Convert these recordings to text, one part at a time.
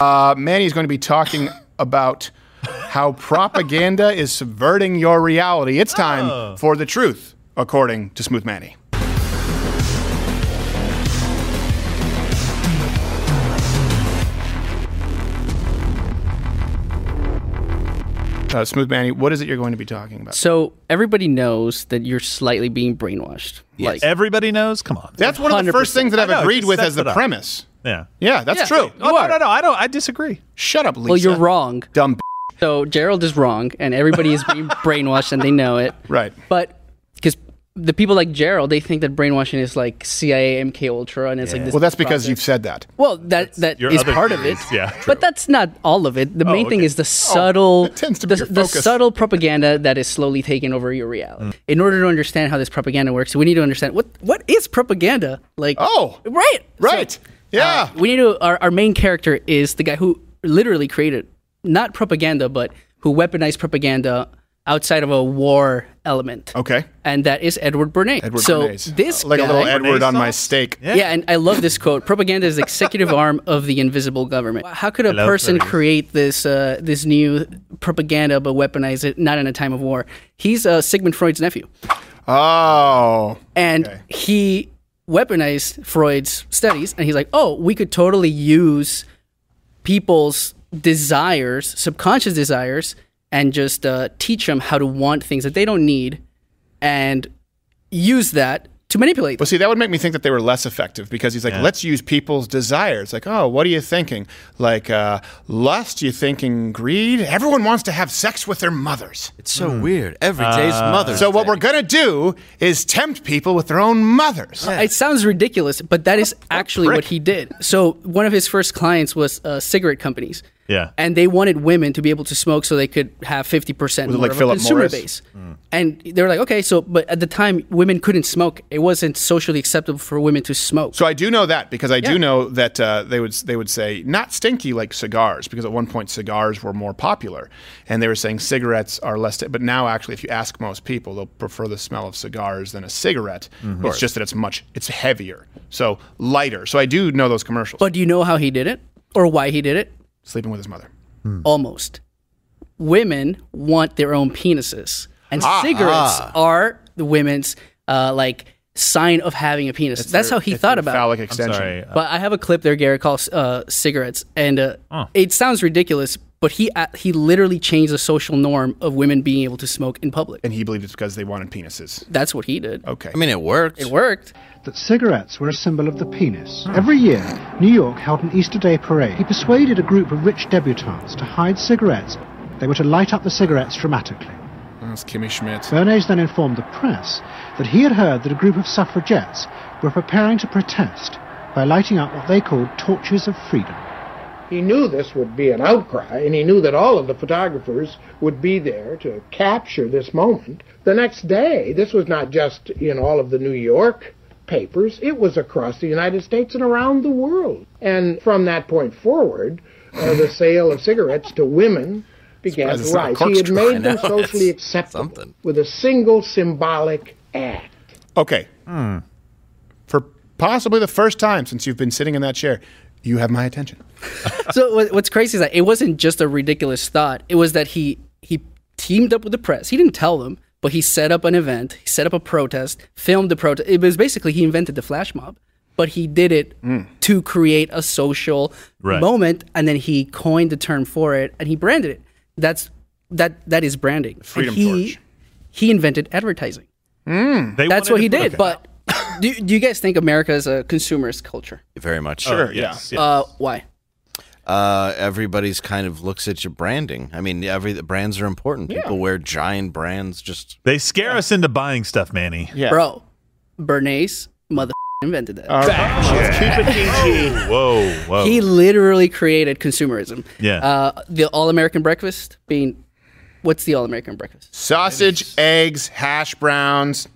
Uh, Manny's going to be talking about how propaganda is subverting your reality. It's time for the truth, according to Smooth Manny. Uh, Smooth Manny, what is it you're going to be talking about? So everybody knows that you're slightly being brainwashed. Like Everybody knows. Come on. That's one of the first things that I've know, agreed with as the premise. up. Premise. Yeah. Yeah, that's Yeah. true. Oh, no, no, no. I don't. I disagree. Shut up, Lisa. well, you're wrong. Dumb. b- So Gerald is wrong, and everybody is being brainwashed, and they know it. Right. But because the people like Gerald, they think that brainwashing is like CIA, MK Ultra, and it's like this. Well, that's because process. you've said that. Well, that that your is other part of it. theories. Yeah, true. But that's not all of it. The main thing okay. is the subtle, that tends to be the, your the focus. subtle propaganda that is slowly taking over your reality. Mm. In order to understand how this propaganda works, we need to understand what what is propaganda. Like, Oh. right, Right. So, yeah. uh, we need to. Our, our main character is the guy who literally created not propaganda, but who weaponized propaganda outside of a war element. okay. And that is Edward Bernays. Edward so Bernays. this like a little Edward on my sauce? steak. yeah. and I love this quote. Propaganda is the executive arm of the invisible government. How could a person Bernays. create this uh, this new propaganda but weaponize it not in a time of war? He's uh, Sigmund Freud's nephew, Oh. and Okay. he weaponized Freud's studies, and he's like, "Oh, we could totally use people's desires, subconscious desires, and just uh, teach them how to want things that they don't need, and use that to manipulate." Well, see, that would make me think that they were less effective because he's like, let's use people's desires. Like, oh, what are you thinking? Like, uh, lust, you thinking greed? Everyone wants to have sex with their mothers. It's so weird. Every day's Mother's So, what Day. we're going to do is tempt people with their own mothers. It sounds ridiculous, but that is actually what he did. So one of his first clients was uh, cigarette companies. Yeah. And they wanted women to be able to smoke so they could have 50% more like of a consumer Morris? base. And they were like, okay, so, but at the time, women couldn't smoke. It wasn't socially acceptable for women to smoke. So I do know that because I do know that uh, they would they would say not stinky like cigars because at one point cigars were more popular and they were saying cigarettes are less. But now actually, if you ask most people, they'll prefer the smell of cigars than a cigarette. It's just that it's much it's heavier, so lighter. So I do know those commercials. but do you know how he did it or why he did it? Sleeping with his mother. Almost. Women want their own penises, and Ah, cigarettes are the women's uh, like sign of having a penis. That's how he It's thought their about it. phallic I'm extension. sorry. Uh, But I have a clip there, Gary, called uh, "Cigarettes," and uh, it sounds ridiculous, but he uh, he literally changed the social norm of women being able to smoke in public. And he believed it's because they wanted penises. That's what he did. Okay. I mean, it worked. It worked. That cigarettes were a symbol of the penis. Hmm. Every year, New York held an Easter Day parade. He persuaded a group of rich debutantes to hide cigarettes. They were to light up the cigarettes dramatically. That's Kimmy Schmidt. Bernays then informed the press that he had heard that a group of suffragettes were preparing to protest by lighting up what they called torches of freedom. He knew this would be an outcry, and he knew that all of the photographers would be there to capture this moment. The next day, this was not just in all of the New York papers, it was across the United States and around the world. And from that point forward, uh, the sale of cigarettes to women began to it's not a rise. He had made them socially it's acceptable something. with a single symbolic act. Okay. For possibly the first time since you've been sitting in that chair, you have my attention. So what's crazy is that it wasn't just a ridiculous thought. It was that he he teamed up with the press. He didn't tell them, but he set up an event. He set up a protest, filmed the protest. It was basically he invented the flash mob, but he did it to create a social Right. moment, and then he coined the term for it and he branded it. That's that that is branding. And Freedom he, torch. He invented advertising. They That's what he to- did. okay. But do, do you guys think America is a consumerist culture? Very much. Sure, yes, yes. Uh, why? Uh, everybody's kind of looks at your branding. I mean, every the brands are important. People wear giant brands. Just they scare us into buying stuff, Manny. Yeah. Bro, Bernays mother invented that. Keep it PG. Whoa, whoa. He literally created consumerism. Yeah. Uh, the All American breakfast being, what's the All American breakfast? Sausage, eggs, hash browns.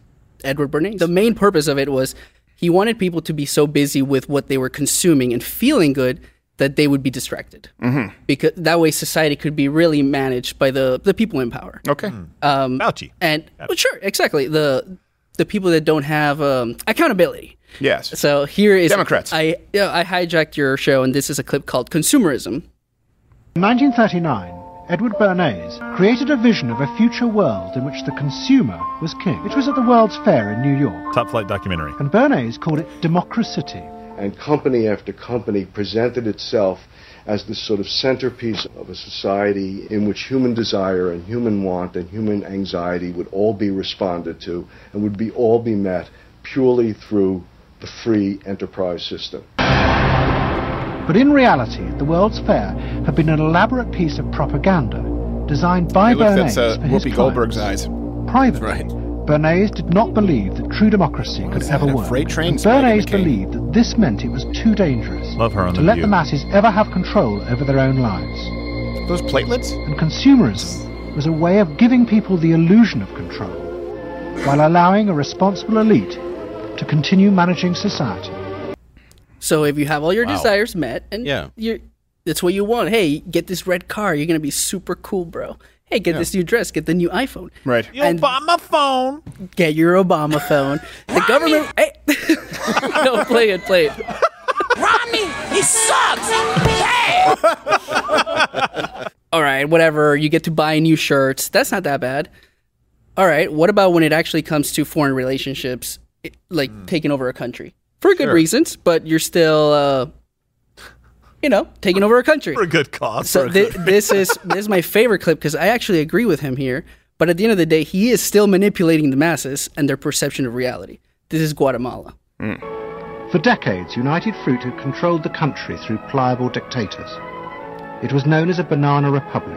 Edward Bernays. The main purpose of it was he wanted people to be so busy with what they were consuming and feeling good that they would be distracted. Mm-hmm. Because that way society could be really managed by the, the people in power. Okay. Um, Fauci. And well, sure, exactly. The the people that don't have um, accountability. Yes. So here is Democrats. I yeah, I hijacked your show, and this is a clip called "Consumerism," In 1939, Edward Bernays created a vision of a future world in which the consumer was king. It was at the World's Fair in New York, Top flight documentary. and Bernays called it Democracy. And company after company presented itself as the sort of centerpiece of a society in which human desire and human want and human anxiety would all be responded to and would be all be met purely through the free enterprise system. But in reality, the World's Fair had been an elaborate piece of propaganda designed by Hey, look, Bernays that's uh, for his Whoopi Goldberg's clients. eyes. Privately, Right. Bernays did not believe that true democracy could ever work. freight And Bernays believed that this meant it was too dangerous Love her on to The let View. the masses ever have control over their own lives. Those platelets? And consumerism was a way of giving people the illusion of control while allowing a responsible elite to continue managing society. So if you have all your Wow. desires met, and Yeah. you're, that's what you want. Hey, get this red car. You're gonna be super cool, bro. Hey, get this new dress. Get the new iPhone. Right. Yo, And- buy my phone. Get your Obama phone. The government. Hey, no, play it. Play it. Romney, he sucks. Hey. All right, whatever. You get to buy new shirts. That's not that bad. All right. What about when it actually comes to foreign relationships, it- like taking over a country for good reasons, but you're still, uh, you know, taking over a country. For a good cause. So thi- this is this is my favorite clip because I actually agree with him here. But at the end of the day, he is still manipulating the masses and their perception of reality. This is Guatemala. Hmm. For decades, United Fruit had controlled the country through pliable dictators. It was known as a banana republic.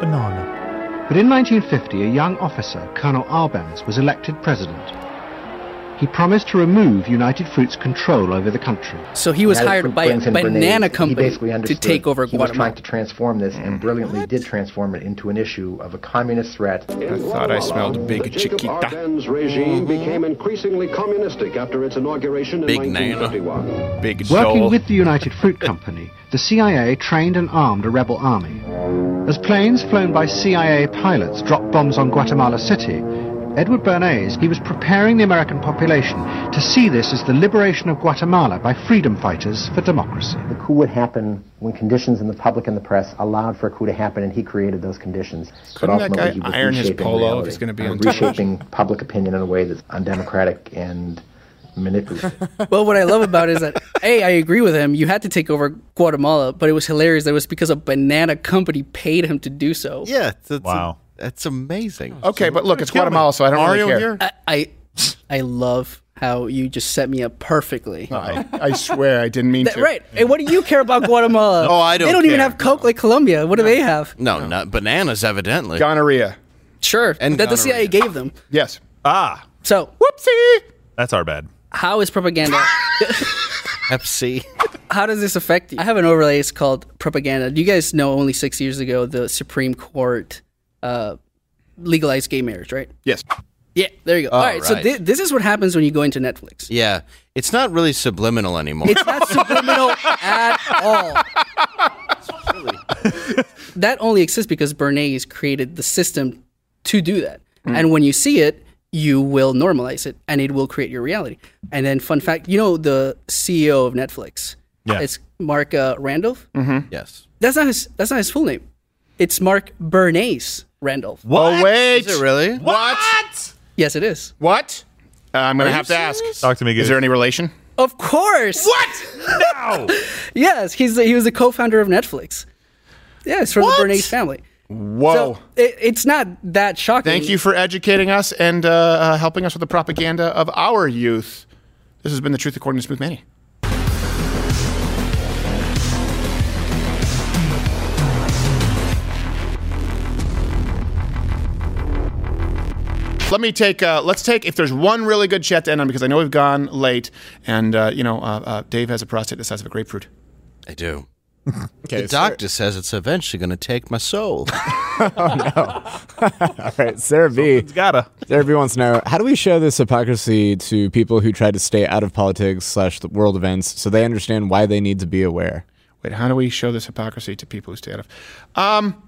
Banana. But in 1950, a young officer, Colonel Arbenz, was elected president. He promised to remove United Fruit's control over the country. So he was United hired Fruit by a banana Bernays. Company to take over He was trying to transform this and mm. brilliantly did transform it into an issue of a communist threat. I thought I smelled big chiquita. Arbenz regime mm-hmm. became increasingly communistic after its inauguration in Big nana. 1951. Big Working Joel. with the United Fruit Company, the CIA trained and armed a rebel army. As planes flown by CIA pilots dropped bombs on Guatemala City, Edward Bernays, he was preparing the American population to see this as the liberation of Guatemala by freedom fighters for democracy. The coup would happen when conditions in the public and the press allowed for a coup to happen, and he created those conditions. Couldn't that ultimately guy iron his reshaping polo if reality, he's gonna be on television? reshaping public opinion in a way that's undemocratic and manipulative. Well, what I love about it is that a I agree with him. You had to take over Guatemala, but it was hilarious. That it was because a banana company paid him to do so. Yeah. That's Wow. That's amazing. Okay, but look, it's Kill me. Guatemala, so I don't Mario really care. here? I, I I love how you just set me up perfectly. I, I swear I didn't mean That- to. right. And what do you care about Guatemala? Oh, I don't They don't even care. have Coke like Colombia. What do they have? No, not bananas, evidently. Gonorrhea. Sure. And that the. CIA gave them. Yes. Ah, So, Whoopsie. that's our bad. how is propaganda? Pepsi. how does this affect you? I have an overlay. It's called propaganda. Do you guys know only six years ago the Supreme Court uh, legalized gay marriage, right? Yes. Yeah, there you go. All right, so right. thi- this is what happens when you go into Netflix. Yeah. It's not really subliminal anymore. It's not subliminal at all. that only exists because Bernays created the system to do that. And when you see it, you will normalize it and it will create your reality. And then, fun fact you know, the CEO of Netflix, Yeah. it's Marc uh, Randolph. yes. That's not his. That's not his full name. It's Marc Bernays Randolph. What? Oh, wait. Is it really? What? Yes, it is. What? Uh, I'm going to have to ask. Talk to me, Is there any relation? Of course. What? No. Yes, he's the, he was the co-founder of Netflix. Yeah, it's from What? the Bernays family. Whoa. So it, it's not that shocking. Thank you for educating us and uh, uh, helping us with the propaganda of our youth. This has been The Truth According to Smooth Manny. Let me take. Uh, let's take. If there's one really good chat to end on, because I know we've gone late, and uh, you know, uh, uh, Dave has a prostate the size of a grapefruit. I do. Okay, The Sarah- doctor says it's eventually going to take my soul. oh No. All right, Sarah B. It's gotta. Sarah B wants to know how do we show this hypocrisy to people who try to stay out of politics slash the world events so they understand why they need to be aware? Wait, how do we show this hypocrisy to people who stay out of? Um,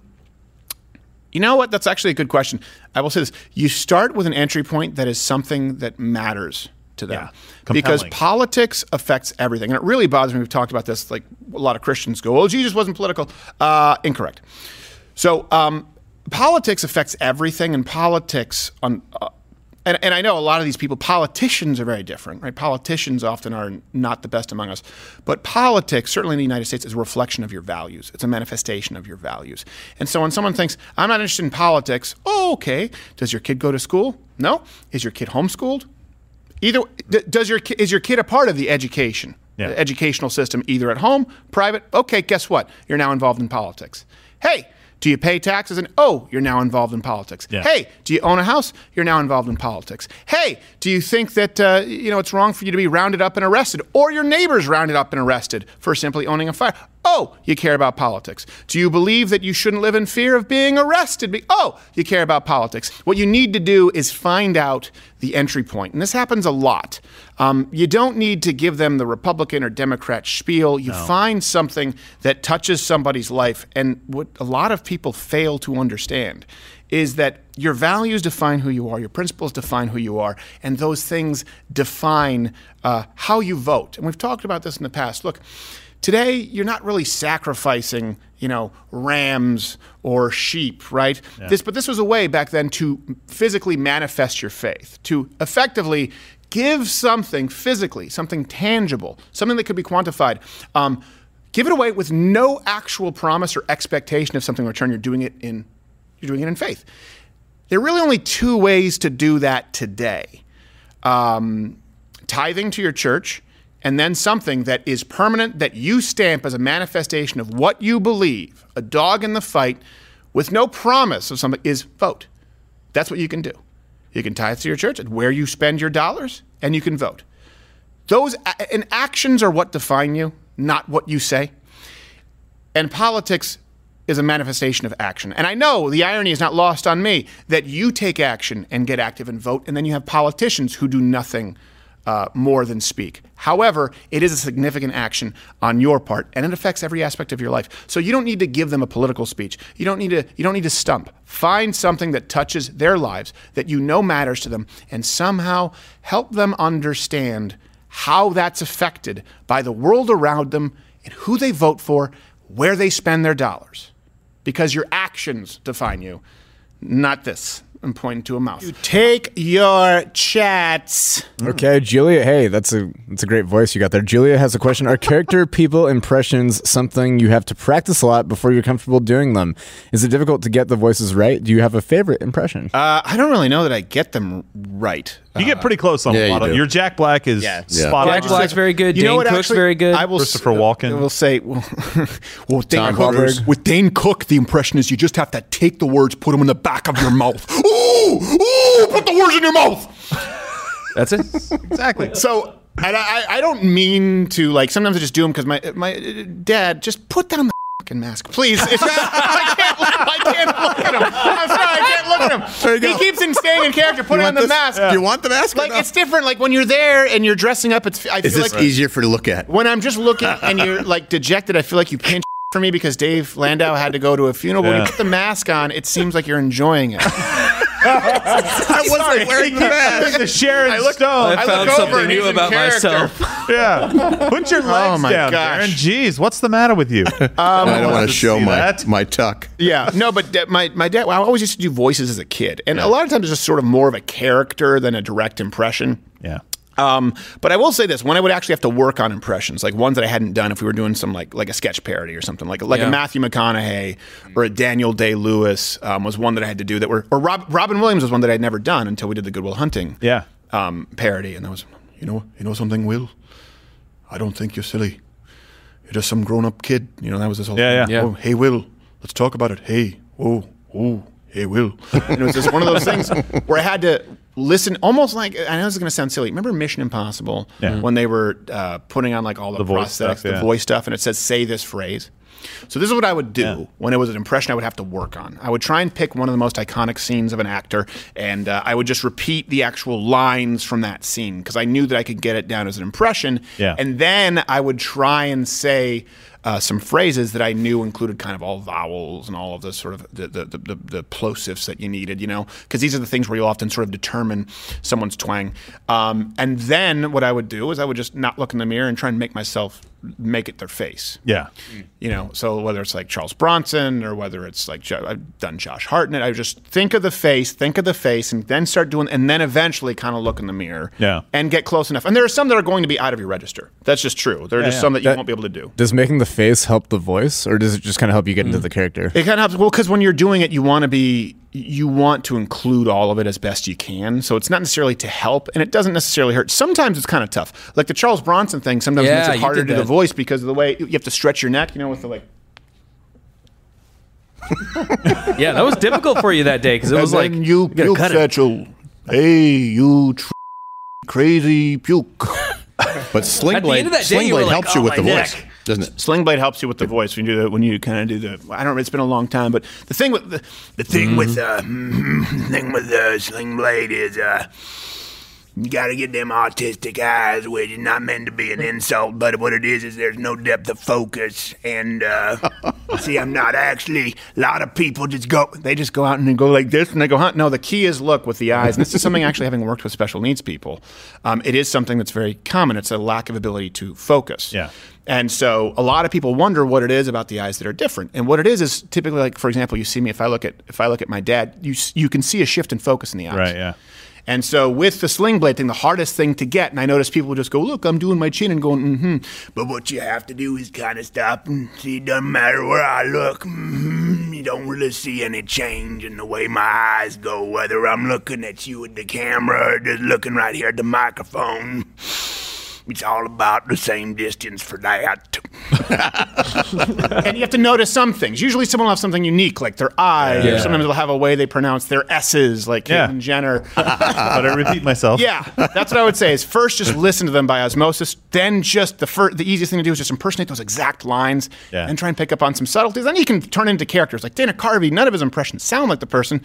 you know what? That's actually a good question. I will say this: you start with an entry point that is something that matters to them Yeah. because politics affects everything, and it really bothers me. We've talked about this. Like a lot of Christians go, "Oh, Jesus wasn't political." Uh, incorrect. So um, politics affects everything, and politics on. Uh, and, and I know a lot of these people, politicians are very different, right? Politicians often are not the best among us. But politics, certainly in the United States, is a reflection of your values. It's a manifestation of your values. And so when someone thinks, I'm not interested in politics, oh, okay. Does your kid go to school? No. Is your kid homeschooled? Either does your is your kid a part of the education, Yeah. the educational system, either at home, private? Okay, guess what? You're now involved in politics. Hey, do you pay taxes? And oh, you're now involved in politics. Yeah. Hey, do you own a house? You're now involved in politics. Hey, do you think that uh, you know it's wrong for you to be rounded up and arrested, or your neighbors rounded up and arrested for simply owning a fire? Oh, you care about politics. Do you believe that you shouldn't live in fear of being arrested? Be- oh, you care about politics. What you need to do is find out the entry point, and this happens a lot. Um, you don't need to give them the Republican or Democrat spiel. You find something that touches somebody's life, and what a lot of people fail to understand is that your values define who you are, your principles define who you are, and those things define uh, how you vote. And we've talked about this in the past. Look, today you're not really sacrificing, you know, rams or sheep, right? This, but this was a way back then to physically manifest your faith, to effectively give something physically, something tangible, something that could be quantified. Um, give it away with no actual promise or expectation of something in return. You're doing it in you're doing it in faith. There are really only two ways to do that today um, tithing to your church, and then something that is permanent that you stamp as a manifestation of what you believe, a dog in the fight with no promise of something, is vote. That's what you can do. You can tie it to your church and where you spend your dollars, and you can vote. Those and actions are what define you, not what you say. And politics is a manifestation of action. And I know the irony is not lost on me that you take action and get active and vote, and then you have politicians who do nothing uh, more than speak. However, it is a significant action on your part, and it affects every aspect of your life. So you don't need to give them a political speech. You don't need to. You don't need to stump. Find something that touches their lives that you know matters to them, and somehow help them understand how that's affected by the world around them and who they vote for, where they spend their dollars. Because your actions define you, not this. I'm pointing to a mouth. You take your chats. Okay, Julia. Hey, that's a that's a great voice you got there. Julia has a question: Are character, people impressions something you have to practice a lot before you're comfortable doing them? Is it difficult to get the voices right? Do you have a favorite impression? Uh, I don't really know that I get them right. You get pretty close on yeah, a you lot of do. your Jack Black is Yeah. spot Jack on. Black's very good. You Dane know what? Cook's actually, very good. I will Christopher s- Walken. I will say, well, well Dane Cook, with Dane Cook, the impression is you just have to take the words, put them in the back of your mouth. Ooh, ooh, put the words in your mouth. That's it. exactly. So, and I, I don't mean to like. Sometimes I just do them because my my uh, dad just put down the fucking mask, please. It's not, I can't. look- I can't look at him. I'm sorry, I can't look at him. There you He keeps in staying in character. Put You on want the this? mask. Do you want the mask? or Like no? it's different. Like when you're there and you're dressing up, it's. I Is feel this like easier for you to look at? when I'm just looking and you're like dejected, I feel like you pinch for me because Dave Landau had to go to a funeral. But when Yeah. you put the mask on, it seems like you're enjoying it. I wasn't wearing the mask. the Sharon I look- Stone. I I found look over something and new he's in about character. myself. yeah. Put your legs my down, gosh. Darren. Jeez, what's the matter with you? Um, I don't want to to show my that. my tuck. Yeah, no, but da- my my dad. Well, I always used to do voices as a kid, and a lot of times it's just sort of more of a character than a direct impression. yeah. Um, but I will say this: when I would actually have to work on impressions, like ones that I hadn't done, if we were doing some like like a sketch parody or something, like like Yeah. a Matthew McConaughey or a Daniel Day Lewis um, was one that I had to do. That were or Rob, Robin Williams was one that I'd never done until we did the Good Will Hunting Yeah. um, parody, and that was you know you know something, Will. I don't think you're silly. You're just some grown up kid. You know that was this whole Yeah, thing. yeah. Yeah. Oh, hey, Will, let's talk about it. Hey, oh, oh, hey, Will. And it was just one of those things where I had to listen, almost like I know this is going to sound silly. Remember Mission Impossible Yeah. when they were uh, putting on like all the, The voice prosthetics, stuff, the voice stuff, and it says "say this phrase." So this is what I would do when it was an impression I would have to work on. I would try and pick one of the most iconic scenes of an actor, and uh, I would just repeat the actual lines from that scene because I knew that I could get it down as an impression. Yeah. And then I would try and say uh, some phrases that I knew included kind of all vowels and all of the sort of the the, the, the, the plosives that you needed, you know, because these are the things where you'll often sort of determine someone's twang. Um, and then what I would do is I would just not look in the mirror and try and make myself make it their face. Yeah. You know, so whether it's like Charles Bronson or whether it's like Jo- I've done Josh Hartnett, I just think of the face, think of the face, and then start doing, and then eventually kind of look in the mirror, Yeah. and get close enough. And there are some that are going to be out of your register. That's just true. There are Yeah, just yeah. some that you won't be able to do. Does making the face help the voice, or does it just kind of help you get Mm. into the character? It kind of helps. Well, because when you're doing it, you want to be, you want to include all of it as best you can. So it's not necessarily to help, and it doesn't necessarily hurt. Sometimes it's kind of tough. Like the Charles Bronson thing. Sometimes Yeah, makes it harder to did do the voice because of the way you have to stretch your neck. You know, with the like. Yeah, that was difficult for you that day because it was like you gotta puke cut it. satchel. Hey, you tr- crazy puke. But Sling At Blade, end of day, Sling you were Blade like, helps you "Oh, with the my voice, neck." Doesn't it? Sling Blade helps you with the voice when you do the, when you kind of do the. I don't. know, It's been a long time, but the thing with the, the thing with uh, the thing with uh, Sling Blade is uh, you got to get them autistic eyes, which is not meant to be an insult, but what it is is there's no depth of focus, and uh, see, I'm not actually. A lot of people just go, they just go out and they go like this, and they go, huh? No, the key is look with the eyes, and this is something actually having worked with special needs people. Um, it is something that's very common. It's a lack of ability to focus. Yeah. And so a lot of people wonder what it is about the eyes that are different. And what it is is typically like, for example, you see me if I look at if I look at my dad, you you can see a shift in focus in the eyes. Right. Yeah. And so with the sling blade thing, the hardest thing to get, and I notice people just go, "Look, I'm doing my chin," and going, "Mm-hmm." But what you have to do is kind of stop and see. Doesn't matter where I look. hmm You don't really see any change in the way my eyes go, whether I'm looking at you at the camera or just looking right here at the microphone. It's all about the same distance for that. and you have to notice some things. Usually, someone will have something unique, like their eyes. Yeah. Or sometimes they'll have a way they pronounce their S's, like Yeah. Caitlyn Jenner. but I repeat myself. Yeah, that's what I would say. Is first just listen to them by osmosis. Then just the fir- the easiest thing to do is just impersonate those exact lines, Yeah. and try and pick up on some subtleties. Then you can turn into characters like Dana Carvey. None of his impressions sound like the person,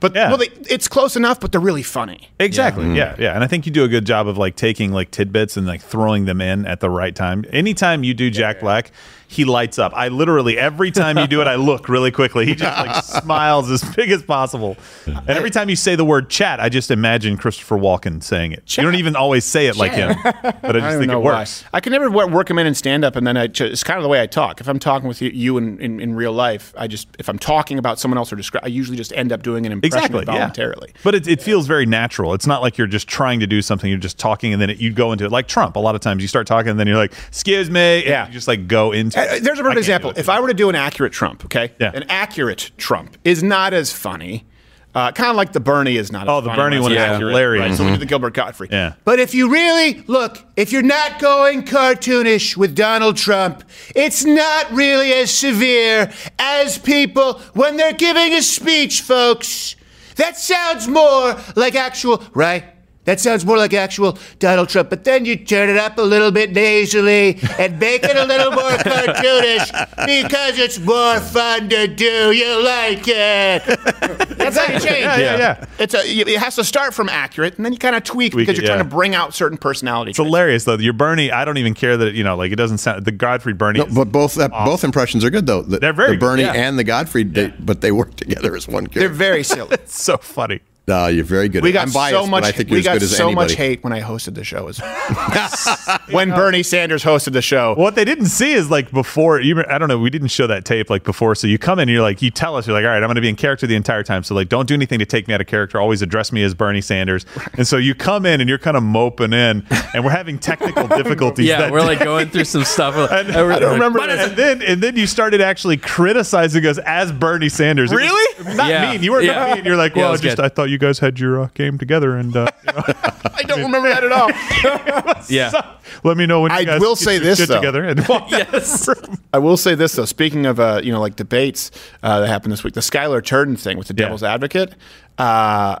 but Yeah. well, they, it's close enough. But they're really funny. Exactly. Yeah. yeah, And I think you do a good job of like taking like tidbits and like throwing them in at the right time. Anytime you do Jack Black, he lights up. I literally every time you do it, I look really quickly. He just like smiles as big as possible. And every time you say the word chat, I just imagine Christopher Walken saying it. You don't even always say it like him, but I just don't think it why. works. I can never work him in and stand up, and then I ju- it's kind of the way I talk. If I'm talking with you, you in, in, in real life, I just if I'm talking about someone else or describe, I usually just end up doing an impression Exactly. Yeah. voluntarily. But it, it feels very natural. It's not like you're just trying to do something. You're just talking, and then it, you go into it. Like Trump, a lot of times you start talking, and then you're like, "Excuse me," and Yeah. you just like go into. Uh. There's a perfect example. If I were to do an accurate Trump, okay, Yeah. an accurate Trump is not as funny. Uh, kind of like the Bernie is not. As funny. Oh, the Bernie one is accurate, hilarious. Right? So we Mhm. did the Gilbert Gottfried. Yeah. But if you really look, if you're not going cartoonish with Donald Trump, it's not really as severe as people when they're giving a speech, folks. That sounds more like actual, right? That sounds more like actual Donald Trump, but then you turn it up a little bit nasally and make it a little more cartoonish because it's more fun to do. You like it. That's how you change Yeah, it. yeah, yeah. It's a, it has to start from accurate, and then you kind of tweak, Tweak because it, you're yeah. trying to bring out certain personality. It's hilarious though. Your Bernie, I don't even care that it, you know, like it doesn't sound the Gottfried Bernie. No, but both uh, both impressions are good though. The, They're very the Bernie good, yeah. and the Gottfried, they, but they work together as one character. They're very silly. it's so funny. No, you're very good. We got I'm biased, so much. I think we got so anybody. much hate when I hosted the show. As when Bernie Sanders hosted the show. What they didn't see is like before. You, I don't know. We didn't show that tape like before. So you come in, and you're like, you tell us, you're like, all right, I'm going to be in character the entire time. So like, don't do anything to take me out of character. Always address me as Bernie Sanders. And so you come in, and you're kind of moping in, and we're having technical difficulties. Yeah, that we're day. like going through some stuff. And, I don't remember. And then, and then you started actually criticizing us as Bernie Sanders. It was- Really? not Yeah. mean. You weren't mean. You're like, well, was just good. I thought you guys had your uh, game together, and uh, you know, I don't remember that at all. Yeah. let me know when you I guys will get say your this, shit though. together. And Yes. I will say this though. Speaking of uh, you know like debates uh, that happened this week, the Skylar Turden thing with the Yeah. Devil's Advocate. Uh,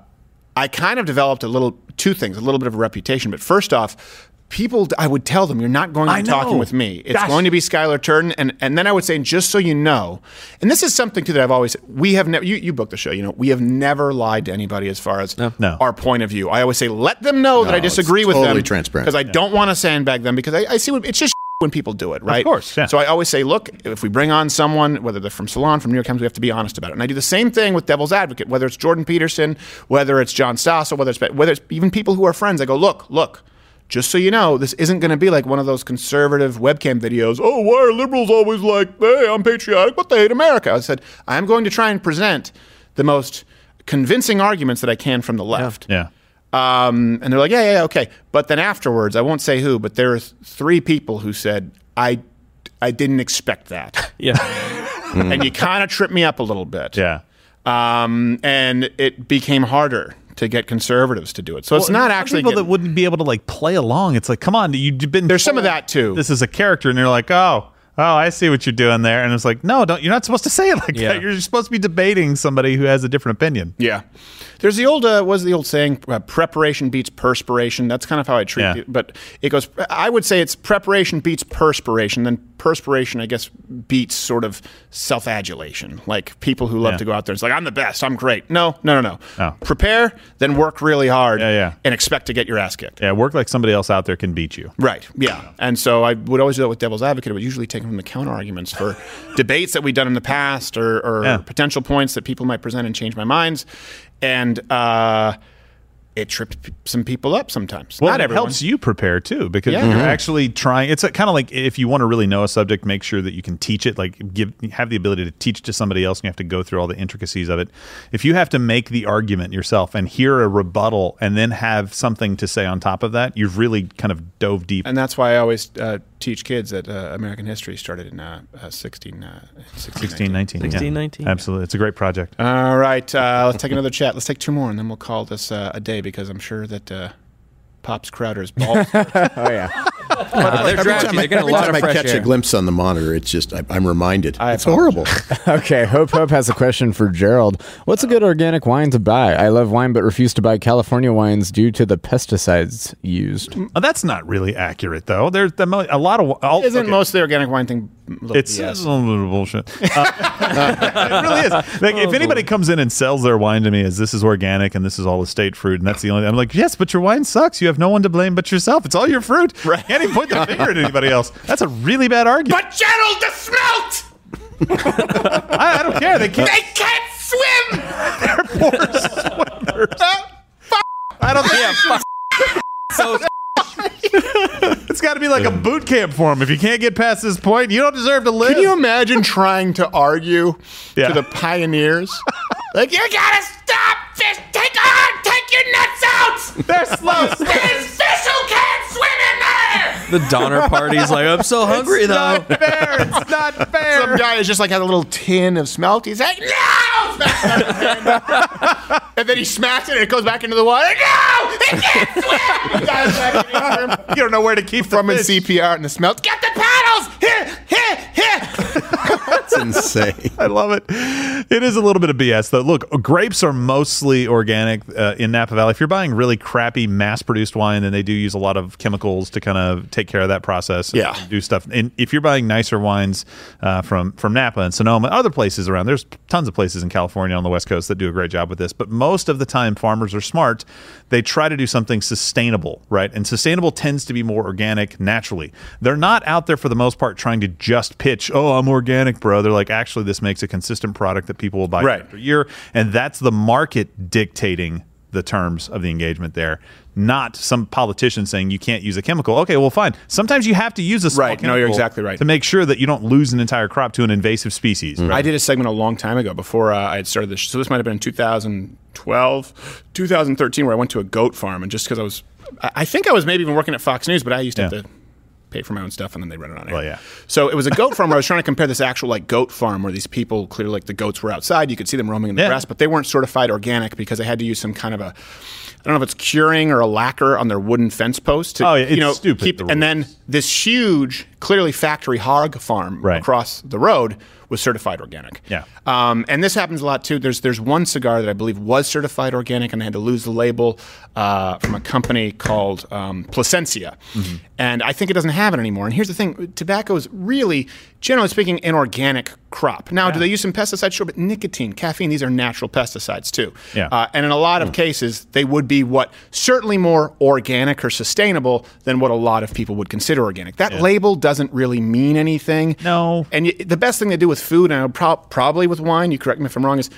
I kind of developed a little two things, a little bit of a reputation. But first off, people, I would tell them, you're not going to be talking with me. It's Gosh. going to be Skylar Turden. And, and then I would say, just so you know, and this is something too that I've always, we have never, you, you booked the show, you know, we have never lied to anybody as far as No. our point of view. I always say, let them know that No, I disagree it's with them. totally transparent. Because I don't want to sandbag them because I, I see what, it's just when people do it, right? Of course, yeah. So I always say, look, if we bring on someone, whether they're from Salon, from New York Times, we have to be honest about it. And I do the same thing with Devil's Advocate, whether it's Jordan Peterson, whether it's John Stossel, whether it's whether it's even people who are friends. I go, look, look, just so you know, this isn't going to be like one of those conservative webcam videos. Oh, why are liberals always like, hey, I'm patriotic, but they hate America? I said, I'm going to try and present the most convincing arguments that I can from the left. Yeah. Um, and they're like, yeah, yeah, yeah, okay. But then afterwards, I won't say who, but there are three people who said, I, I didn't expect that. Yeah. and you kind of tripped me up a little bit. Yeah. Um, and it became harder to get conservatives to do it. So it's not actually people getting- that wouldn't be able to like play along. It's like, come on, you've been. There's some of that too. This is a character, and you're like, oh, oh, I see what you're doing there, and it's like, no, don't. You're not supposed to say it like Yeah. that. You're supposed to be debating somebody who has a different opinion. Yeah. There's the old, uh, was the old saying, uh, preparation beats perspiration. That's kind of how I treat Yeah. it. But it goes, I would say it's preparation beats perspiration. Then perspiration, I guess, beats sort of self adulation. Like people who love Yeah. to go out there. It's like, I'm the best. I'm great. No, no, no, no. Oh. Prepare, then work really hard Yeah, yeah. and expect to get your ass kicked. Yeah, work like somebody else out there can beat you. Right. Yeah. And so I would always do that with Devil's Advocate. I would usually take them from the counter arguments for debates that we've done in the past or, or potential points that people might present and change my minds. And uh, it trips some people up sometimes. Well, Not it everyone. helps you prepare too because Yeah. you're actually trying. It's kind of like if you want to really know a subject, make sure that you can teach it. Like give have the ability to teach to somebody else, and you have to go through all the intricacies of it. If you have to make the argument yourself and hear a rebuttal, and then have something to say on top of that, you've really kind of dove deep. And that's why I always uh, teach kids that uh, American history started in uh, uh, 16, uh, 16, 16, 19. 16, yeah. 19. Absolutely. It's a great project. All right. Uh, let's take another chat. Let's take two more and then we'll call this uh, a day because I'm sure that uh, Pops Crowder's balls. oh yeah. Uh, they're Every drafty. time, I, They're getting a every lot time of I catch air. a glimpse on the monitor, it's just I, I'm reminded. I it's horrible. Okay, Hope Hope has a question for Gerald. What's a good organic wine to buy? I love wine, but refuse to buy California wines due to the pesticides used. Oh, that's not really accurate though. There's the mo- a lot of all, Isn't okay. most of the organic wine thing It's, BS? a little bullshit. Uh, it really is. Like, if anybody comes in and sells their wine to me as this is organic and this is all estate fruit and that's the only, I'm like, yes, but your wine sucks. You have no one to blame but yourself. It's all your fruit. Right. Can't even point the finger at anybody else. That's a really bad argument. But Gerald, the smelt! I, I don't care. They can't. They can't swim! I don't think. Yeah, fuck. so It's got to be like a boot camp for them. If you can't get past this point, you don't deserve to live. Can you imagine trying to argue Yeah. to the pioneers? Like, you gotta stop fish! Take on! Take your nuts out! They're slow. There's fish who can't swim in there! The Donner Party's like, I'm so hungry though. not fair. It's not fair. Some guy is just like has a little tin of smelt. He's like, no! Smacks it out of his hand. and then he smacks it and it goes back into the water. No! It can't swim! Back in the room. You don't know where to keep From in. CPR and the smelt. Get the paddles! Here! Here! Here! That's insane. I love it. It is a little bit of BS though. Look, grapes are mostly organic uh, in Napa Valley. If you're buying really crappy mass-produced wine, then they do use a lot of chemicals to kind of take care of that process. Yeah. do stuff. And if you're buying nicer wines uh, from from Napa and Sonoma, other places around, there's tons of places in California on the West Coast that do a great job with this. But most of the time, farmers are smart. They try to do something sustainable, right? And sustainable tends to be more organic naturally. They're not out there for the most part trying to just pitch, "Oh, I'm organic, bro." They're like, actually, this makes a consistent product that people will buy Right. year after year, and that's the market dictating the terms of the engagement there. Not some politician saying you can't use a chemical. Okay, well, fine. Sometimes you have to use a small Right. No, you're exactly right. to make sure that you don't lose an entire crop to an invasive species. Right? I did a segment a long time ago before uh, I had started this. So this might have been in 2012, 2013, where I went to a goat farm, and just because I was, I I think I was maybe even working at Fox News, but I used to Yeah. have to pay for my own stuff, and then they run it on air. Well, yeah. So it was a goat farm where I was trying to compare this actual like goat farm where these people clearly like the goats were outside, you could see them roaming in the Yeah. grass, but they weren't certified organic because they had to use some kind of a. I don't know if it's curing or a lacquer on their wooden fence post to, Oh, yeah, you it's know, stupid, keep, the and then this huge, clearly factory hog farm Right. across the road was certified organic. Yeah. Um, and this happens a lot too. There's there's one cigar that I believe was certified organic, and I had to lose the label uh, from a company called um, Plasencia, and I think it doesn't have it anymore. And here's the thing: tobacco is really, generally speaking, an organic crop. Now, do they use some pesticides? Sure, but nicotine, caffeine, these are natural pesticides too. Yeah. Uh, and in a lot of cases, they would be what certainly more organic or sustainable than what a lot of people would consider organic. That label doesn't really mean anything. No. And y- the best thing to do with food, and I would prob- probably with wine, you correct me if I'm wrong, is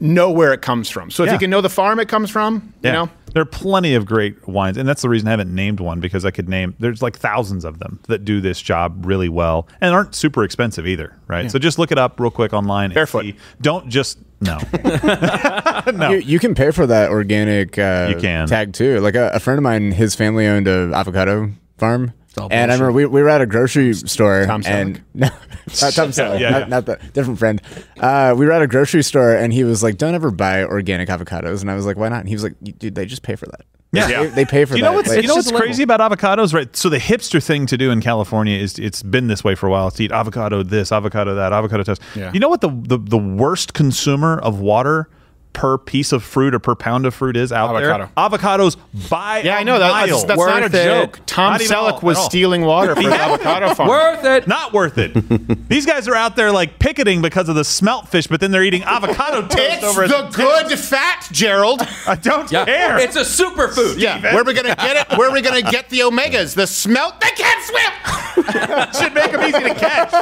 know where it comes from. So if Yeah. you can know the farm it comes from, Yeah. you know, There are plenty of great wines, and that's the reason I haven't named one because I could name. There's like thousands of them that do this job really well and aren't super expensive either, right? So just look it up real quick online. and Barefoot. see. Don't just no. no. You, you can pay for that organic uh, You can. tag too. Like a, a friend of mine, his family owned a avocado farm. All And I remember we, we were at a grocery store Tom and no, not Tom Selleck, yeah, not, yeah. not that different friend. Uh, we were at a grocery store and he was like, "Don't ever buy organic avocados," and I was like, "Why not?" And he was like, "Dude, they just pay for that. Yeah. they, they pay for Do you that." know what's Like- you know what's a label. crazy about avocados, right? So the hipster thing to do in California is it's been this way for a while. To eat avocado this, avocado that, avocado toast. Yeah. You know what the, the the worst consumer of water per piece of fruit or per pound of fruit is out Avocado. there? Avocados by yeah, I I know that, that's, mile. that's not a Worth it. joke. Tom Not even all- Selleck was stealing water for his avocado farm. Worth it. Not worth it. These guys are out there like picketing because of the smelt fish, but then they're eating avocado toast It's over at the good fat, Gerald. I don't Yeah. care. It's a superfood. Yeah, where are we gonna get it? Where are we gonna get the omegas? The smelt? They can't swim. should make them easy to catch.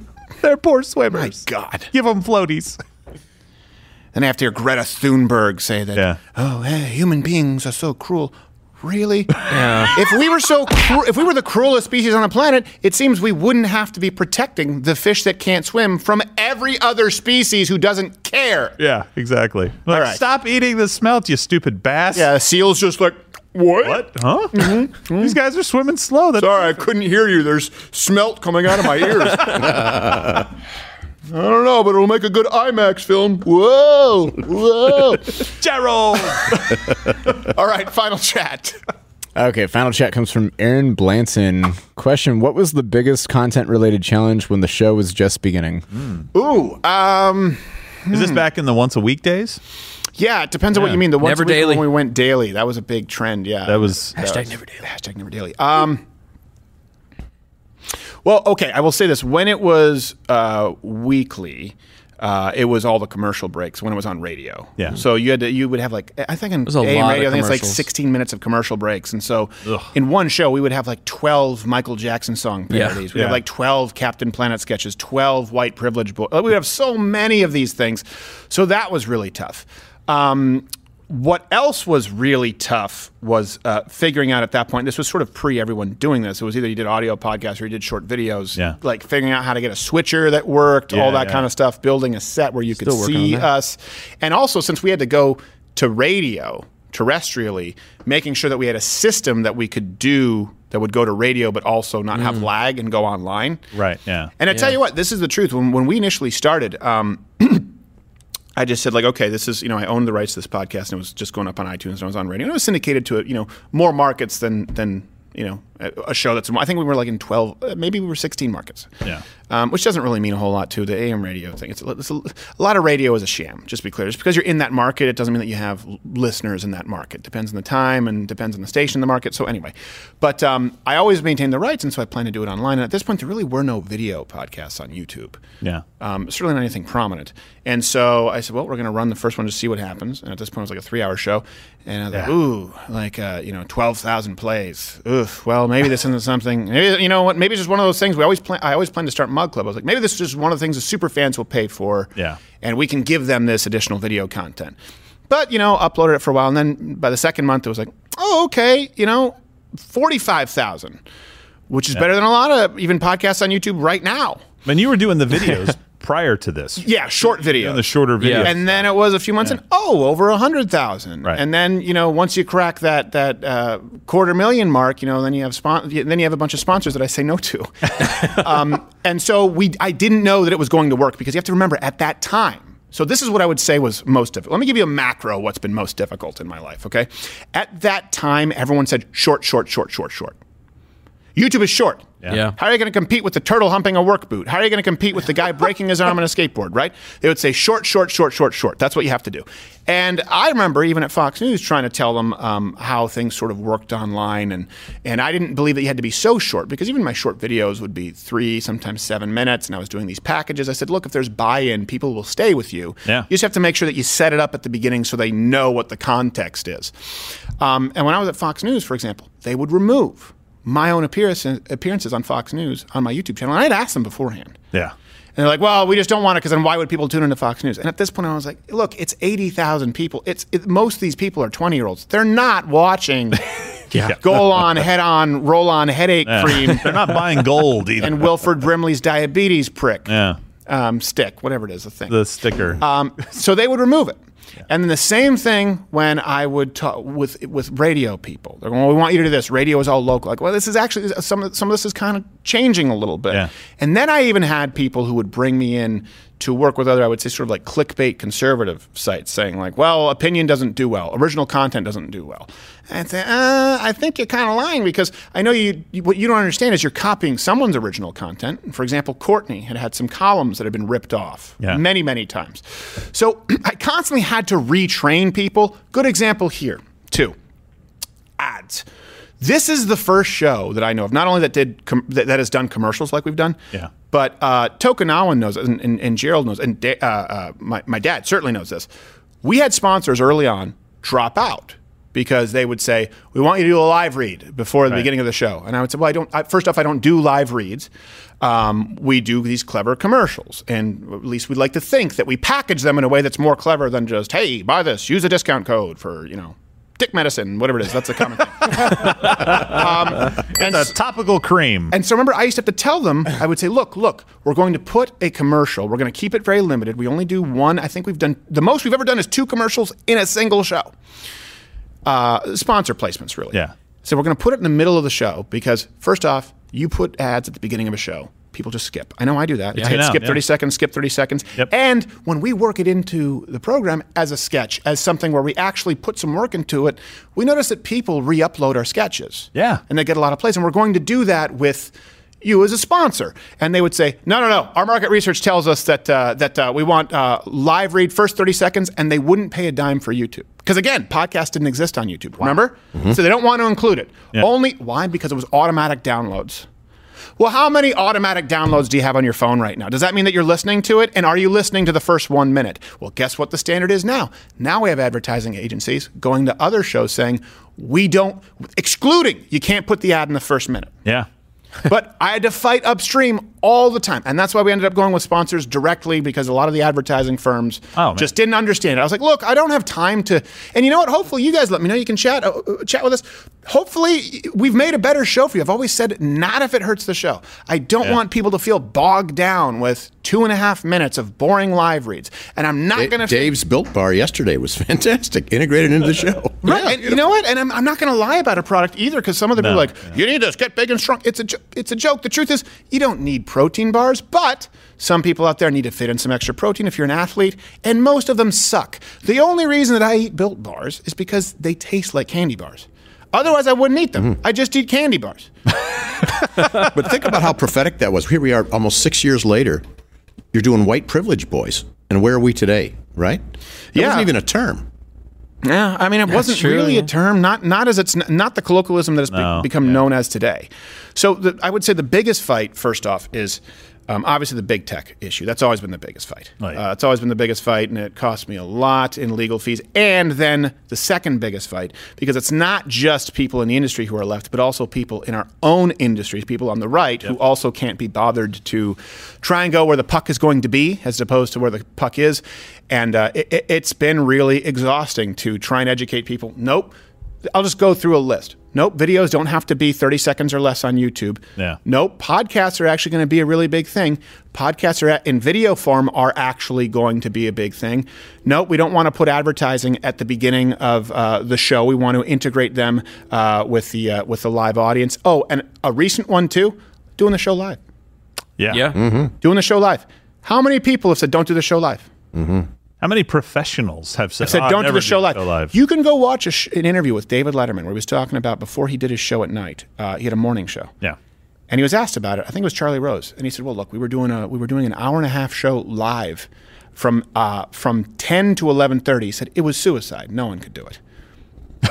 they're poor swimmers. My. God. Give them floaties. Then I have to hear Greta Thunberg say that. Yeah. Oh, hey, human beings are so cruel. Really? Yeah. If we were so, cru- if we were the cruelest species on the planet, it seems we wouldn't have to be protecting the fish that can't swim from every other species who doesn't care. Yeah, exactly. Like, All right. Stop eating the smelt, you stupid bass. Yeah, the seal's just like, what? What? Huh? Mm-hmm. Mm-hmm. These guys are swimming slow. That's Sorry, I couldn't hear you. There's smelt coming out of my ears. I don't know, but it'll make a good IMAX film. Whoa, whoa. Gerald. All right, final chat. Okay, final chat comes from Aaron Blanton. Question: What was the biggest content-related challenge when the show was just beginning? Ooh, um, Is this hmm. back in the once a week days? Yeah, it depends on what Yeah. you mean. The once Never a week daily. when we went daily, that was a big trend. Yeah, That was Hashtag never daily. Hashtag never daily. Um, well, okay, I will say this: when it was uh, weekly, uh, it was all the commercial breaks when it was on radio. Yeah. So you had to, you would have like I think in a AM lot radio, I think it's like commercials. 16 minutes of commercial breaks, and so in one show we would have like 12 Michael Jackson song Yeah. parodies. We'd Yeah. have like 12 Captain Planet sketches, 12 white privilege boys. We have so many of these things, so that was really tough. Um, what else was really tough was uh, figuring out at that point. This was sort of pre everyone doing this. It was either you did audio podcasts or you did short videos. Yeah. Like figuring out how to get a switcher that worked, Yeah, all that yeah. kind of stuff. Building a set where you could Still working see us, and also since we had to go to radio terrestrially, making sure that we had a system that we could do that would go to radio but also not Mm. have lag and go online. right. Yeah. And I tell you what, this is the truth. When when we initially started, um, I just said like, okay, this is you know I owned the rights to this podcast and it was just going up on iTunes and I was on radio. And it was syndicated to you know more markets than than you know a, show that's I think we were like in twelve, uh, maybe we were sixteen markets. Yeah. Um, which doesn't really mean a whole lot to the AM radio thing. It's, a, it's a, a lot of radio is a sham. Just to be clear, just because you're in that market, it doesn't mean that you have listeners in that market. Depends on the time and depends on the station in the market. So anyway, but um, I always maintain the rights, and so I plan to do it online. And at this point, there really were no video podcasts on YouTube. Yeah. Um, certainly not anything prominent. And so I said, well, we're going to run the first one to see what happens. And at this point, it was like a three-hour show. And I was like, ooh, like uh, you know, twelve thousand plays. Oof. Well, maybe this isn't something. Maybe you know what? Maybe it's just one of those things. We always plan. I always plan to start Mug Club. I was like, maybe this is just one of the things the super fans will pay for. Yeah. And we can give them this additional video content. But you know, uploaded it for a while, and then by the second month, it was like, oh, okay, you know, forty-five thousand, which is better than a lot of even podcasts on YouTube right now. And you were doing the videos prior to this. Yeah, short video. Doing the shorter videos. And then it was a few months, and oh, over a hundred thousand. Right. And then you know, once you crack that that uh, quarter million mark, you know, then you have spon- then you have a bunch of sponsors that I say no to. um, and so we, I didn't know that it was going to work because you have to remember at that time. So this is what I would say was most difficult. Let me give you a macro. What's been most difficult in my life? Okay, at that time, everyone said short, short, short, short, short. YouTube is short. Yeah. Yeah. How are you going to compete with the turtle humping a work boot? How are you going to compete with the guy breaking his arm on a skateboard, right? They would say short, short, short, short, short. That's what you have to do. And I remember even at Fox News trying to tell them um, how things sort of worked online. And, and I didn't believe that you had to be so short because even my short videos would be three, sometimes seven minutes. And I was doing these packages. I said, look, if there's buy in, people will stay with you. Yeah. You just have to make sure that you set it up at the beginning so they know what the context is. Um, and when I was at Fox News, for example, they would remove my own appearance, appearances on Fox News on my YouTube channel. And I had asked them beforehand. Yeah. And they're like, well, we just don't want it because then why would people tune into Fox News? And at this point, I was like, look, it's 80,000 people. It's it, Most of these people are 20 year olds. They're not watching Yeah. goal on, head on, roll on headache Yeah. cream. They're not buying gold either. and Wilford Brimley's diabetes prick Yeah. um, stick, whatever it is, the thing. The sticker. Um, so they would remove it. And then the same thing when I would talk with with radio people. They're going, well, "We want you to do this. Radio is all local." Like, well, this is actually some of some of this is kind of changing a little bit. Yeah. And then I even had people who would bring me in to work with other, I would say, sort of like clickbait conservative sites, saying like, "Well, opinion doesn't do well. Original content doesn't do well." And I'd say, uh, "I think you're kind of lying because I know you, you. What you don't understand is you're copying someone's original content. For example, Courtney had had some columns that had been ripped off Yeah. many, many times. So I constantly had to retrain people. Good example here, too. Ads. This is the first show that I know of, not only that did com- that, that has done commercials like we've done, Yeah. But uh, Tokunawa knows, and, and, and Gerald knows, and da- uh, uh, my, my dad certainly knows this. We had sponsors early on drop out because they would say, "We want you to do a live read before the Right. beginning of the show," and I would say, "Well, I don't. I, first off, I don't do live reads. Um, we do these clever commercials, and at least we'd like to think that we package them in a way that's more clever than just, hey, buy this, use a discount code for you know." Dick medicine, whatever it is, that's a common thing. um, and a topical cream. and so remember, I used to have to tell them, I would say, look, look, we're going to put a commercial. We're going to keep it very limited. We only do one. I think we've done, the most we've ever done is two commercials in a single show. Uh, sponsor placements, really. Yeah. So we're going to put it in the middle of the show because, first off, you put ads at the beginning of a show. People just skip. I know I do that. It's hit know, skip yeah. 30 seconds, skip 30 seconds. Yep. And when we work it into the program as a sketch, as something where we actually put some work into it, we notice that people re upload our sketches Yeah. and they get a lot of plays. And we're going to do that with you as a sponsor. And they would say, no, no, no. Our market research tells us that uh, that uh, we want uh, live read first 30 seconds, and they wouldn't pay a dime for YouTube. Because again, podcast didn't exist on YouTube. Remember? So they don't want to include it. Yeah. Only why? Because it was automatic downloads. Well, how many automatic downloads do you have on your phone right now? Does that mean that you're listening to it? And are you listening to the first one minute? Well, guess what the standard is now? Now we have advertising agencies going to other shows saying, we don't, excluding, you can't put the ad in the first minute. Yeah. but I had to fight upstream all the time. And that's why we ended up going with sponsors directly because a lot of the advertising firms Oh, just didn't understand it. I was like, look, I don't have time to. And you know what? Hopefully, you guys let me know. You can chat uh, uh, chat with us. Hopefully, we've made a better show for you. I've always said, not if it hurts the show. I don't Yeah. want people to feel bogged down with two and a half minutes of boring live reads. And I'm not going to. Dave's Built Bar yesterday was fantastic, integrated into the show. Right, and you know what? And I'm, I'm not going to lie about a product either, because some of them No, are like, "You need this, get big and strong." It's a, jo- it's a joke. The truth is, you don't need protein bars, but some people out there need to fit in some extra protein if you're an athlete, and most of them suck. The only reason that I eat Built bars is because they taste like candy bars. Otherwise, I wouldn't eat them. Hmm. I just eat candy bars. But think about how prophetic that was. Here we are, almost six years later. You're doing white privilege boys, and where are we today? Right? That Yeah. wasn't even a term. Yeah, I mean, it wasn't true, really yeah. a term, not not as it's not the colloquialism that it's be- No, become known as today. So the, I would say the biggest fight, first off, is um, obviously the big tech issue. That's always been the biggest fight. Yeah. uh, it's always been the biggest fight, and it cost me a lot in legal fees. And then the second biggest fight, because it's not just people in the industry who are left, but also people in our own industries, people on the right who also can't be bothered to try and go where the puck is going to be, as opposed to where the puck is. And uh, it- it's been really exhausting to try and educate people. Nope. I'll just go through a list. Nope, videos don't have to be 30 seconds or less on YouTube. Yeah. Nope, podcasts are actually going to be a really big thing. Podcasts are at, in video form are actually going to be a big thing. Nope, we don't want to put advertising at the beginning of uh, the show. We want to integrate them uh, with the uh, with the live audience. Oh, and a recent one too, doing the show live. Yeah. Yeah. Doing the show live. How many people have said don't do the show live? How many professionals have said, I said, "Oh, I've don't do the show live. live. You can go watch a sh- an interview with David Letterman where he was talking about before he did his show at night. Uh, he had a morning show. yeah. And he was asked about it. I think it was Charlie Rose, and he said, "Well, look, we were doing a we were doing an hour and a half show live from uh, from 10 to 11:30." He said it was suicide. No one could do it.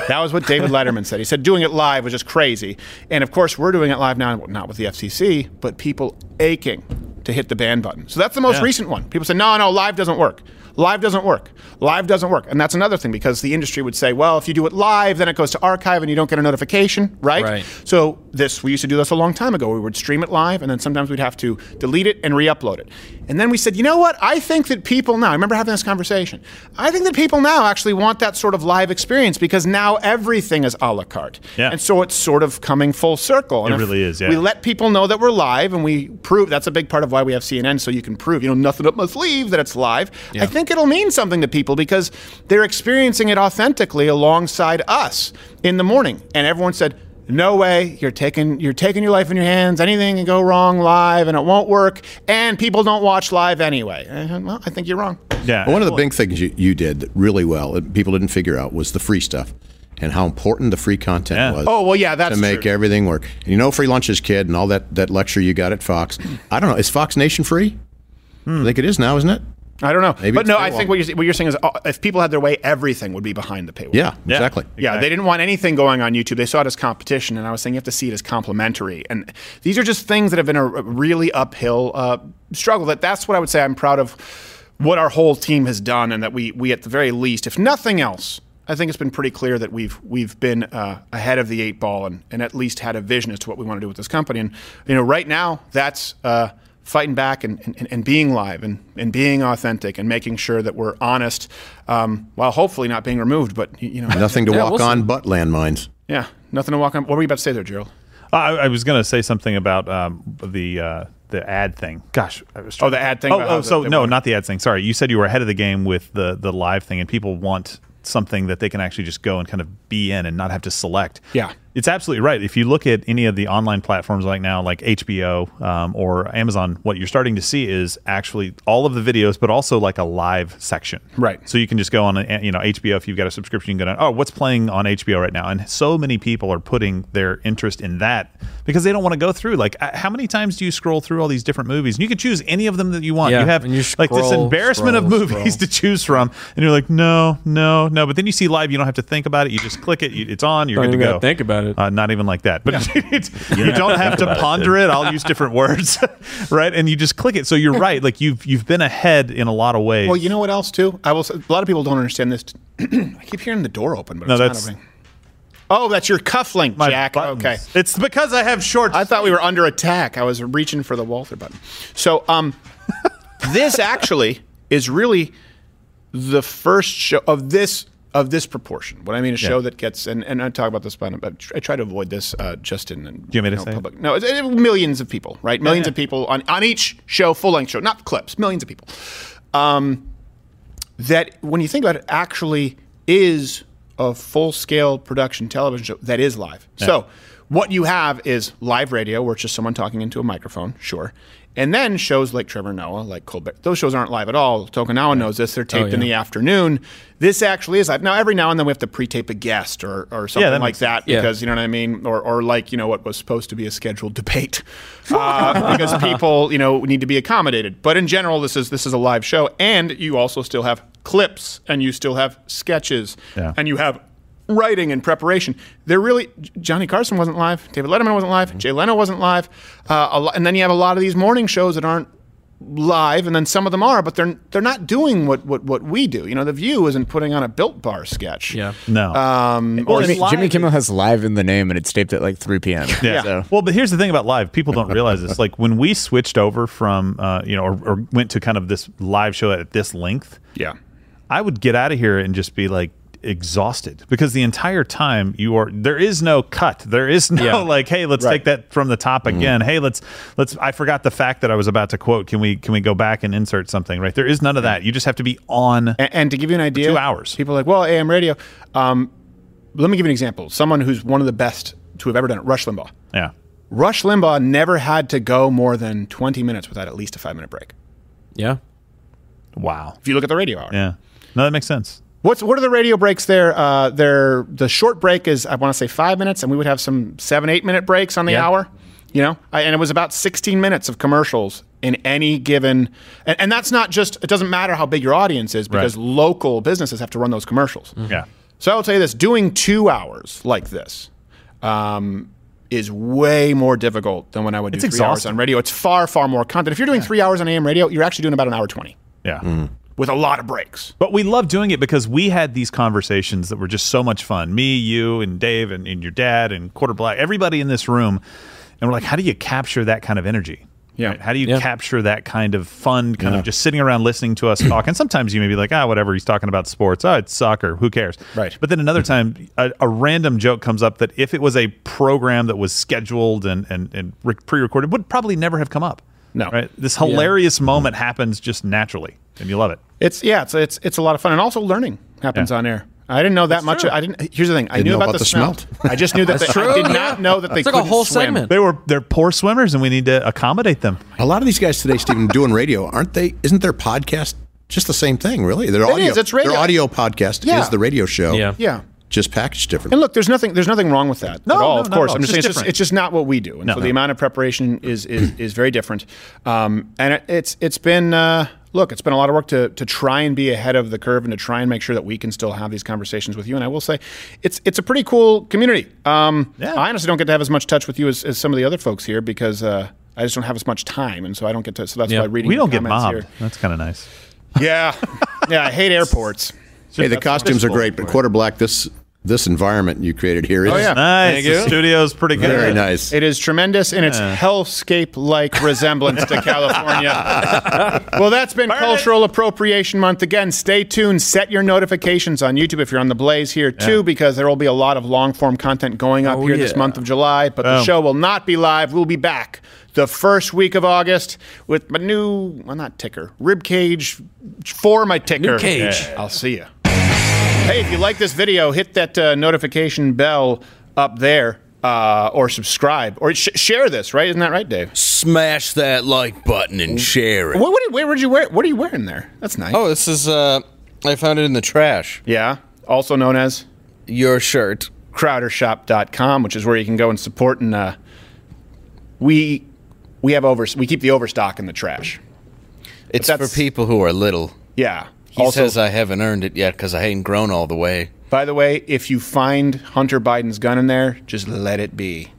That was what David Letterman said. He said doing it live was just crazy. And of course, we're doing it live now, not with the FCC, but people aching to hit the ban button. So that's the most Yeah. recent one. People say, no, no, live doesn't work. Live doesn't work. Live doesn't work. And that's another thing because the industry would say, well, if you do it live, then it goes to archive and you don't get a notification, right? Right. So this, we used to do this a long time ago. We would stream it live and then sometimes we'd have to delete it and re-upload it. And then we said, you know what? I think that people now, I remember having this conversation. I think that people now actually want that sort of live experience because now everything is a la carte. Yeah. And so it's sort of coming full circle. And It really is, yeah. We let people know that we're live and we prove that's a big part of why we have CNN so you can prove, you know, nothing up my sleeve that it's live. I think it'll mean something to people because they're experiencing it authentically alongside us in the morning. And everyone said, no way, you're taking you're taking your life in your hands. Anything can go wrong live and it won't work. And people don't watch live anyway. I well, I think you're wrong. Yeah. One of the big things you, you did really well, and people didn't figure out, was the free stuff and how important the free content Yeah. was. Oh, well, yeah, that's to make true. everything work. And you know, free lunches, kid, and all that that lecture you got at Fox. I don't know. Is Fox Nation free? Hmm. I think it is now, isn't it? I don't know. Maybe but no, paywall. I think what you're, what you're saying is uh, if people had their way, everything would be behind the paywall. Yeah, exactly. Yeah, they didn't want anything going on YouTube. They saw it as competition, and I was saying you have to see it as complementary. And these are just things that have been a a really uphill uh, struggle. That that's what I would say. I'm proud of what our whole team has done, and that we we at the very least, if nothing else. I think it's been pretty clear that we've we've been uh, ahead of the eight ball and, and at least had a vision as to what we want to do with this company. And you know, right now that's uh, fighting back and, and, and being live and, and being authentic and making sure that we're honest, um, while hopefully not being removed. But you know, Nothing to Yeah, walk we'll see. on but landmines. yeah, nothing to walk on. What were you about to say there, Gerald? I, I was going to say something about um, the uh, the ad thing. Gosh, I was Oh, the ad thing Oh, oh so they no, want- not the ad thing. Sorry, you said you were ahead of the game with the the live thing, and people want something that they can actually just go and kind of be in and not have to select. Yeah. It's absolutely right. If you look at any of the online platforms like now, like HBO um, or Amazon, what you're starting to see is actually all of the videos, but also like a live section. Right. So you can just go on, a, you know, HBO. If you've got a subscription, you can go down. Oh, what's playing on HBO right now? And so many people are putting their interest in that because they don't want to go through. Like, uh, how many times do you scroll through all these different movies? And you can choose any of them that you want. Yeah, you have you like this scroll, embarrassment of movies scroll. to choose from, and you're like, no, no, no. But then you see live, you don't have to think about it. You just click it. You, it's on. You're Don't good to go. think about it. Uh, not even like that. But it's, you don't have to ponder it. I'll use different words, right? And you just click it. So you're right. Like you've you've been ahead in a lot of ways. Well, you know what else too? I will. Say, a lot of people don't understand this. I keep hearing the door open, but No, it's that's- not opening. Oh, that's your cufflink, My Jack. buttons. Okay. It's because I have shorts. I thought we were under attack. I was reaching for the Walther button. So, um, this actually is really the first show of this of this proportion. What I mean, a show that gets and, and I talk about this, but I tr- I try to avoid this uh, just in. in Do you want me to know, say it? public? No, it's, it, millions of people, right? Millions of people on on each show, full length show, not clips. Millions of people. Um, that when you think about it, actually is a full scale production television show that is live. So what you have is live radio, where it's just someone talking into a microphone, sure. And then shows like Trevor Noah, like Colbert, those shows aren't live at all. Tokunawa knows this; they're taped in yeah. the afternoon. This actually is live. Now, every now and then we have to pre-tape a guest or, or something that like makes that Yeah. because you know what I mean, or or like you know what was supposed to be a scheduled debate uh, because people you know need to be accommodated. But in general, this is this is a live show, and you also still have clips, and you still have sketches, Yeah. and you have writing and preparation. They're really Johnny Carson wasn't live, David Letterman wasn't live, Jay Leno wasn't live, uh, a lo- and then you have a lot of these morning shows that aren't live, and then some of them are, but they're they're not doing what what, what we do. You know, The View isn't putting on a Built Bar sketch. Yeah. no. Um, Well, or it's Jimmy, Jimmy Kimmel has live in the name, and it's taped at like 3 p.m. Yeah. So- Well, but here's the thing about live. People don't realize this. Like when we switched over from, uh, you know, or, or went to kind of this live show at this length, yeah. I would get out of here and just be like exhausted because the entire time you are there is no cut there is no Yeah. like hey let's take that from the top again hey let's let's i forgot the fact that i was about to quote can we can we go back and insert something right there is none of that you just have to be on And, and to give you an idea, two hours. People are like, well, AM radio. Um, let me give you an example. Someone who's one of the best to have ever done it, Rush Limbaugh. yeah Rush Limbaugh never had to go more than 20 minutes without at least a five minute break. Yeah. wow If you look at the radio hour. yeah no that makes sense What's what are the radio breaks there? Uh, they're the short break is I want to say five minutes, and we would have some seven eight minute breaks on the Yeah. hour. You know, I, and it was about 16 minutes of commercials in any given, and, and that's not just. It doesn't matter how big your audience is because local businesses have to run those commercials. Yeah. So I will tell you this: doing two hours like this um, is way more difficult than when I would do It's three hours on radio. It's far, far more content. If you're doing three hours on AM radio, you're actually doing about an hour twenty Yeah. With a lot of breaks. But we love doing it because we had these conversations that were just so much fun. Me, you, and Dave, and, and your dad, and Quarter Black, everybody in this room. And we're like, how do you capture that kind of energy? Yeah. Right? How do you Yeah. capture that kind of fun, kind of just sitting around listening to us talk? And sometimes you may be like, ah, whatever, he's talking about sports. Oh, it's soccer. Who cares? Right. But then another time, a, a random joke comes up that if it was a program that was scheduled and, and, and pre recorded, would probably never have come up. No. Right? This hilarious moment happens just naturally, and you love it. It's yeah, it's it's it's a lot of fun, and also learning happens Yeah. on air. I didn't know that much. I didn't. Here's the thing: I Didn't knew know about, about the, the smelt. smelt. I just knew that. That's they, I did not know that they. It's like a whole swim. segment. They were they're poor swimmers, and we need to accommodate them. A lot of these guys today, Stephen, doing radio, aren't they? Isn't their podcast just the same thing? Really, their audio. is, it's radio. Their audio podcast Yeah. is the radio show. Yeah. Yeah. Just packaged differently. And look, there's nothing there's nothing wrong with that No, at all. no, of course, all. I'm just saying It's it's just, it's just not what we do, and No. so the amount of preparation is is, is very different. Um, and it, it's it's been uh, look, it's been a lot of work to to try and be ahead of the curve and to try and make sure that we can still have these conversations with you. And I will say, it's it's a pretty cool community. Um, Yeah. I honestly don't get to have as much touch with you as, as some of the other folks here because. Uh, I just don't have as much time, and so I don't get to. So that's Yeah. why reading We don't get mobbed. here. That's kind of nice. Yeah, yeah. I hate airports. Hey, the costumes are great, but quarter black. This this environment you created here is Oh, yeah. Nice. Thank The you. studio's pretty good. very nice. It is tremendous in its hellscape-like resemblance to California. well, that's been Cultural Appropriation Month. Again, stay tuned. Set your notifications on YouTube if you're on the Blaze here too, because there will be a lot of long-form content going up Oh, here this month of July. But the show will not be live. We'll be back the first week of August with my new, well, not ticker, rib cage for my ticker. New cage. Yeah. I'll see you. Hey, if you like this video, hit that uh, notification bell up there. Uh, or subscribe, or sh- share this. Right? Isn't that right, Dave? Smash that like button and share it. What, what, where would you wear? What are you wearing there? That's nice. Oh, this is uh I found it in the trash. yeah. Also known as Your shirt. crowdershop.com, which is where you can go and support. And uh, we we have over we keep the overstock in the trash. It's for people who are little. Yeah. He also, says I haven't earned it yet because I ain't grown all the way. by the way, if you find Hunter Biden's gun in there, just let it be.